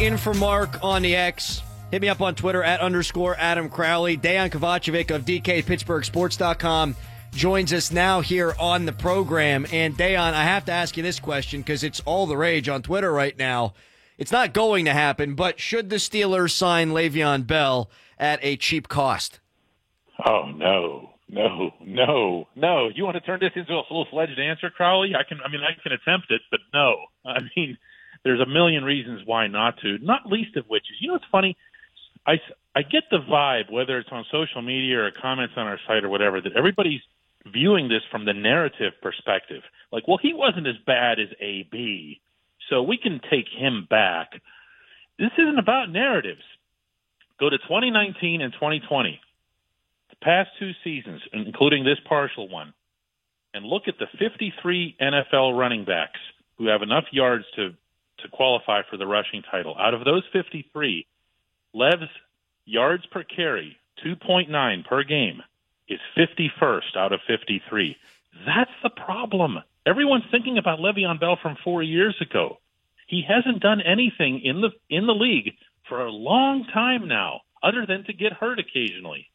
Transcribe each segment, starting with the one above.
in for Mark on the X. Hit me up on Twitter at underscore Adam Crowley. Dejan Kovacevic of DKPittsburghSports.com joins us now here on the program. And Dejan, I have to ask you this question because it's all the rage on Twitter right now. It's not going to happen, but should the Steelers sign Le'Veon Bell at a cheap cost? Oh no, no, no, no! You want to turn this into a full-fledged answer, Crowley? I can. I mean, I can attempt it, but no. I mean, there's a million reasons why not to. Not least of which is, you know, what's funny. I I get the vibe, whether it's on social media or comments on our site or whatever, that everybody's viewing this from the narrative perspective. Like, well, he wasn't as bad as AB, so we can take him back. This isn't about narratives. Go to 2019 and 2020, the past two seasons, including this partial one, and look at the 53 NFL running backs who have enough yards to to qualify for the rushing title. Out of those 53, Lev's yards per carry, 2.9 per game, is 51st out of 53. That's the problem. Everyone's thinking about Le'Veon Bell from four years ago. He hasn't done anything in the in the league for a long time now, other than to get hurt occasionally.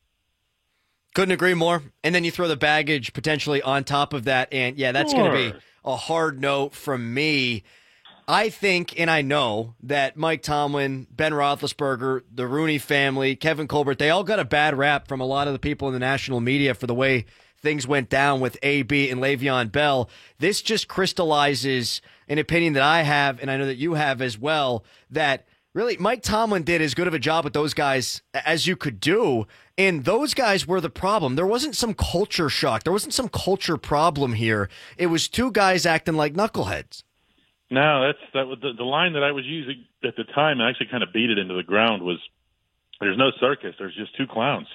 Couldn't agree more. And then you throw the baggage potentially on top of that, and yeah, that's sure. going to be a hard note from me. I think and I know that Mike Tomlin, Ben Roethlisberger, the Rooney family, Kevin Colbert, they all got a bad rap from a lot of the people in the national media for the way things went down with AB and Le'Veon Bell. This just crystallizes an opinion that I have, and I know that you have as well, that really Mike Tomlin did as good of a job with those guys as you could do. And those guys were the problem. There wasn't some culture shock. There wasn't some culture problem here. It was two guys acting like knuckleheads. No, that's that was the, the line that I was using at the time. I actually kind of beat it into the ground. Was there's no circus. There's just two clowns,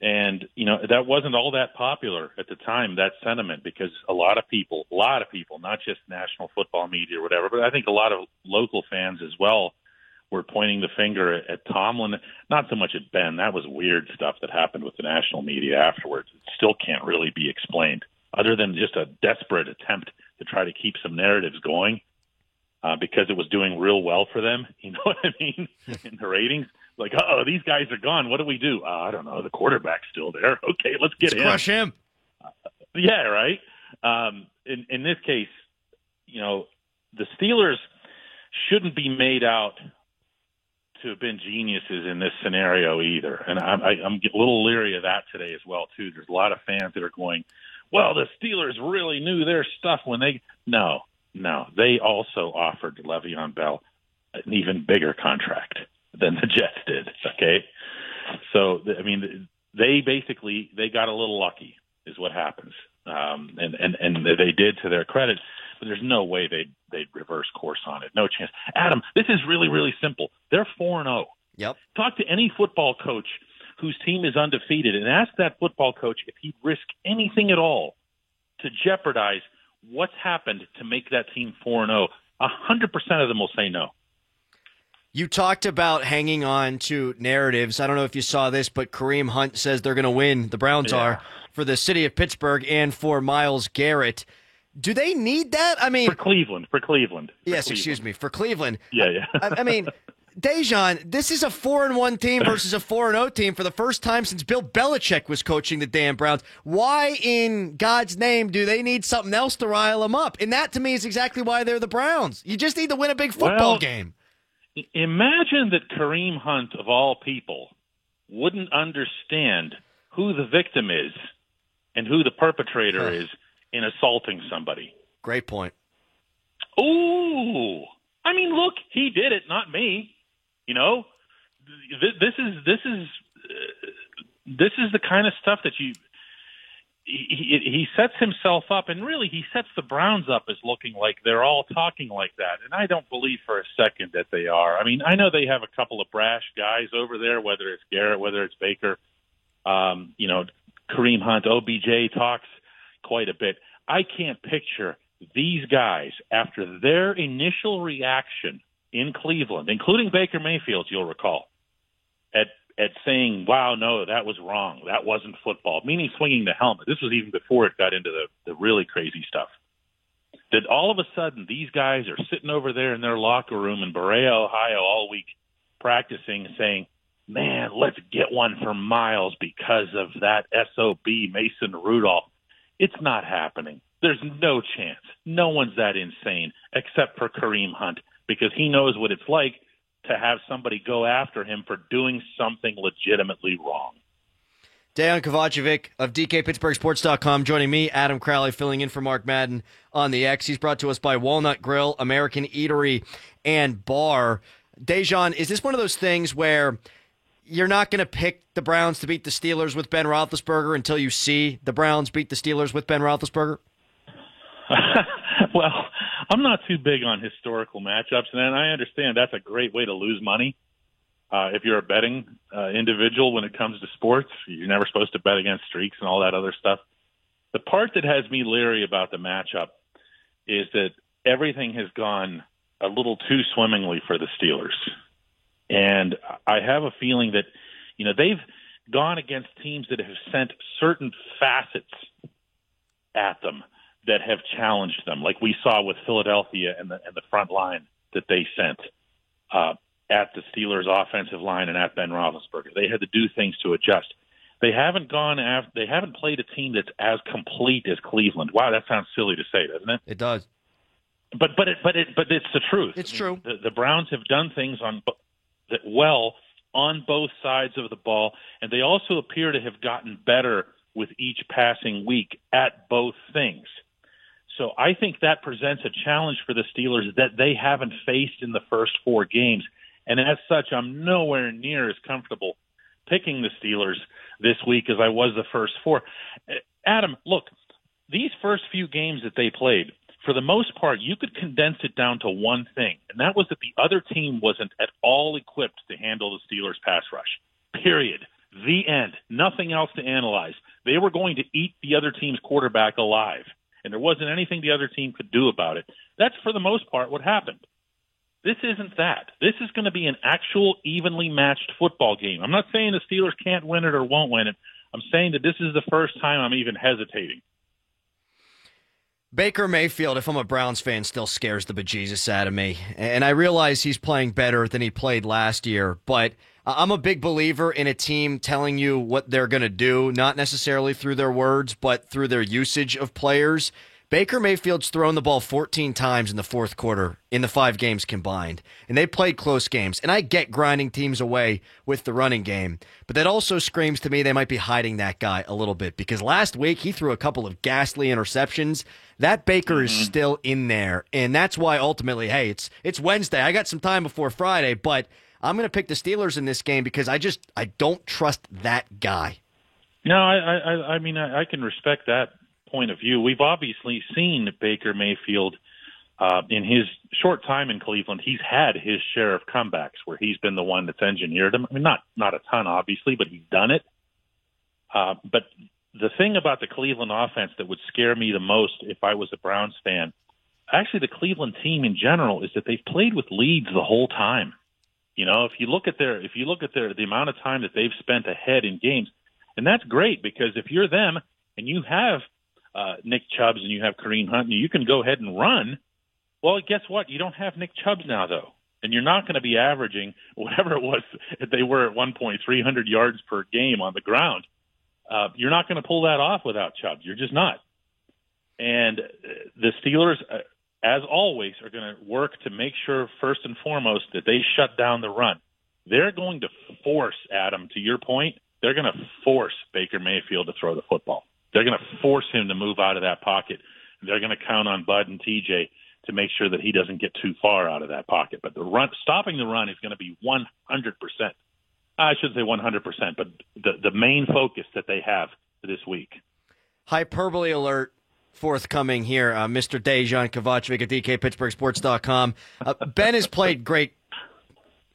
and you know that wasn't all that popular at the time. That sentiment because a lot of people, a lot of people, not just national football media or whatever, but I think a lot of local fans as well were pointing the finger at, at Tomlin. Not so much at Ben. That was weird stuff that happened with the national media afterwards. It still can't really be explained, other than just a desperate attempt to try to keep some narratives going uh, because it was doing real well for them. You know what I mean? In the ratings, like, oh, these guys are gone. What do we do? Uh, I don't know. The quarterback's still there. Okay, let's get let's him. Crush him. Uh, yeah, right. Um, in in this case, you know, the Steelers shouldn't be made out to have been geniuses in this scenario either. And I'm, I, I'm a little leery of that today as well too. There's a lot of fans that are going, well, the Steelers really knew their stuff when they. No, no, they also offered Le'Veon Bell an even bigger contract than the Jets did. Okay, so I mean, they basically they got a little lucky, is what happens, um, and and and they did to their credit. But there's no way they'd, they'd reverse course on it. No chance. Adam, this is really really simple. They're four and zero. Oh. Yep. Talk to any football coach whose team is undefeated and ask that football coach if he'd risk anything at all to jeopardize what's happened to make that team 4 0? 100% of them will say no. You talked about hanging on to narratives. I don't know if you saw this, but Kareem Hunt says they're going to win. The Browns yeah. are for the city of Pittsburgh and for Myles Garrett. Do they need that? I mean, for Cleveland, for Cleveland. For yes, Cleveland. excuse me, for Cleveland. Yeah, yeah. I, I mean, Dejan, this is a four and one team versus a four and zero oh team for the first time since Bill Belichick was coaching the damn Browns. Why in God's name do they need something else to rile them up? And that to me is exactly why they're the Browns. You just need to win a big football well, game. Imagine that Kareem Hunt of all people wouldn't understand who the victim is and who the perpetrator is in assaulting somebody. Great point. Ooh. I mean, look, he did it, not me. You know, this is this is uh, this is the kind of stuff that you he, he sets himself up, and really he sets the Browns up as looking like they're all talking like that. And I don't believe for a second that they are. I mean, I know they have a couple of brash guys over there, whether it's Garrett, whether it's Baker, um, you know, Kareem Hunt, OBJ talks quite a bit. I can't picture these guys after their initial reaction in Cleveland, including Baker Mayfield, you'll recall, at at saying, "Wow, no, that was wrong. That wasn't football," meaning swinging the helmet. This was even before it got into the the really crazy stuff. that all of a sudden these guys are sitting over there in their locker room in Berea, Ohio, all week practicing, saying, "Man, let's get one for Myles because of that sob Mason Rudolph." It's not happening. There's no chance. No one's that insane except for Kareem Hunt because he knows what it's like to have somebody go after him for doing something legitimately wrong. Dejan Kovacevic of DKPittsburghSports.com joining me, Adam Crowley, filling in for Mark Madden on the X. He's brought to us by Walnut Grill, American Eatery, and Bar. Dejan, is this one of those things where you're not going to pick the Browns to beat the Steelers with Ben Roethlisberger until you see the Browns beat the Steelers with Ben Roethlisberger? well, I'm not too big on historical matchups, and I understand that's a great way to lose money. Uh, if you're a betting uh, individual when it comes to sports, you're never supposed to bet against streaks and all that other stuff. The part that has me leery about the matchup is that everything has gone a little too swimmingly for the Steelers. And I have a feeling that, you know, they've gone against teams that have sent certain facets at them that have challenged them, like we saw with Philadelphia and the and the front line that they sent uh, at the Steelers' offensive line and at Ben Roethlisberger. They had to do things to adjust. They haven't gone after. They haven't played a team that's as complete as Cleveland. Wow, that sounds silly to say, doesn't it? It does. But but it but it but it's the truth. It's true. The, the Browns have done things on that well on both sides of the ball, and they also appear to have gotten better with each passing week at both things. So I think that presents a challenge for the Steelers that they haven't faced in the first four games. And as such, I'm nowhere near as comfortable picking the Steelers this week as I was the first four. Adam, look, these first few games that they played, for the most part, you could condense it down to one thing, and that was that the other team wasn't at all equipped to handle the Steelers' pass rush. Period. The end. Nothing else to analyze. They were going to eat the other team's quarterback alive and there wasn't anything the other team could do about it. That's for the most part what happened. This isn't that. This is going to be an actual evenly matched football game. I'm not saying the Steelers can't win it or won't win it. I'm saying that this is the first time I'm even hesitating. Baker Mayfield, if I'm a Browns fan, still scares the bejesus out of me. And I realize he's playing better than he played last year, but I'm a big believer in a team telling you what they're going to do, not necessarily through their words, but through their usage of players. Baker Mayfield's thrown the ball 14 times in the fourth quarter in the five games combined, and they played close games. And I get grinding teams away with the running game, but that also screams to me they might be hiding that guy a little bit because last week he threw a couple of ghastly interceptions. That Baker mm-hmm. is still in there, and that's why ultimately, hey, it's it's Wednesday. I got some time before Friday, but I'm going to pick the Steelers in this game because I just I don't trust that guy. No, I I, I mean I, I can respect that point of view. We've obviously seen Baker Mayfield uh, in his short time in Cleveland. He's had his share of comebacks where he's been the one that's engineered them. I mean, not not a ton, obviously, but he's done it. Uh, but the thing about the Cleveland offense that would scare me the most if I was a Browns fan, actually the Cleveland team in general, is that they've played with leads the whole time. You know, if you look at their if you look at their the amount of time that they've spent ahead in games, and that's great because if you're them and you have uh, Nick Chubbs and you have Kareem Hunt, and you can go ahead and run. Well, guess what? You don't have Nick Chubbs now, though, and you're not going to be averaging whatever it was they were at one point, 300 yards per game on the ground. Uh, you're not going to pull that off without Chubbs. You're just not. And uh, the Steelers, uh, as always, are going to work to make sure, first and foremost, that they shut down the run. They're going to force Adam. To your point, they're going to force Baker Mayfield to throw the football. They're going to force him to move out of that pocket. They're going to count on Bud and TJ to make sure that he doesn't get too far out of that pocket. But the run, stopping the run is going to be 100%. I shouldn't say 100%, but the, the main focus that they have this week. Hyperbole alert forthcoming here. Uh, Mr. Dejan Kovacevic at DKPittsburghSports.com. Uh, ben has played great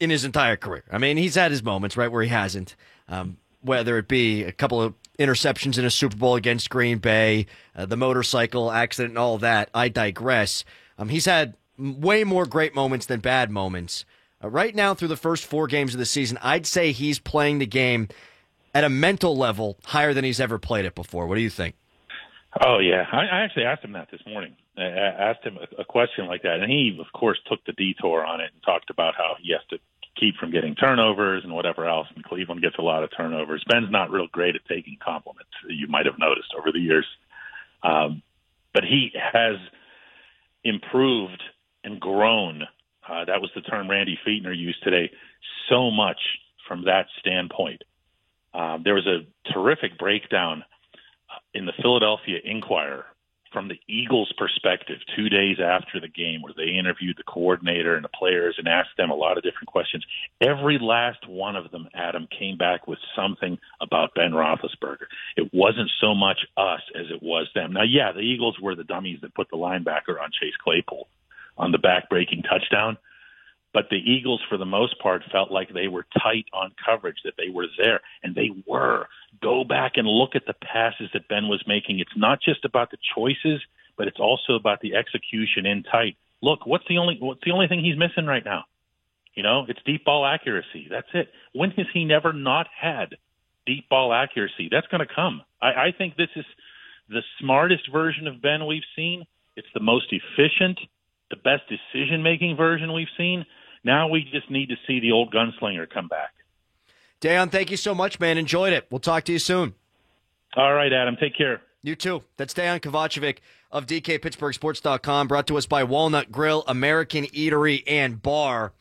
in his entire career. I mean, he's had his moments, right, where he hasn't. Um, whether it be a couple of interceptions in a Super Bowl against Green Bay, uh, the motorcycle accident, and all that. I digress. Um, he's had way more great moments than bad moments. Uh, right now, through the first four games of the season, I'd say he's playing the game at a mental level higher than he's ever played it before. What do you think? Oh yeah, I, I actually asked him that this morning. I asked him a, a question like that, and he, of course, took the detour on it and talked about how he has to keep from getting turnovers and whatever else. And Cleveland gets a lot of turnovers. Ben's not real great at taking compliments. You might have noticed over the years, um, but he has improved and grown. Uh, that was the term Randy Fichtner used today. So much from that standpoint. Um, there was a terrific breakdown in the Philadelphia Inquirer from the Eagles' perspective two days after the game, where they interviewed the coordinator and the players and asked them a lot of different questions. Every last one of them, Adam, came back with something about Ben Roethlisberger. It wasn't so much us as it was them. Now, yeah, the Eagles were the dummies that put the linebacker on Chase Claypool on the back-breaking touchdown. But the Eagles, for the most part, felt like they were tight on coverage, that they were there, and they were. Go back and look at the passes that Ben was making. It's not just about the choices, but it's also about the execution in tight. Look, what's the only what's the only thing he's missing right now? You know, it's deep ball accuracy. That's it. When has he never not had deep ball accuracy? That's going to come. I, I think this is the smartest version of Ben we've seen. It's the most efficient, the best decision making version we've seen. Now we just need to see the old gunslinger come back. Dejan, thank you so much, man. Enjoyed it. We'll talk to you soon. All right, Adam. Take care. You too. That's Dejan Kovacevic of DKPittsburghSports.com, brought to us by Walnut Grill, American Eatery and Bar.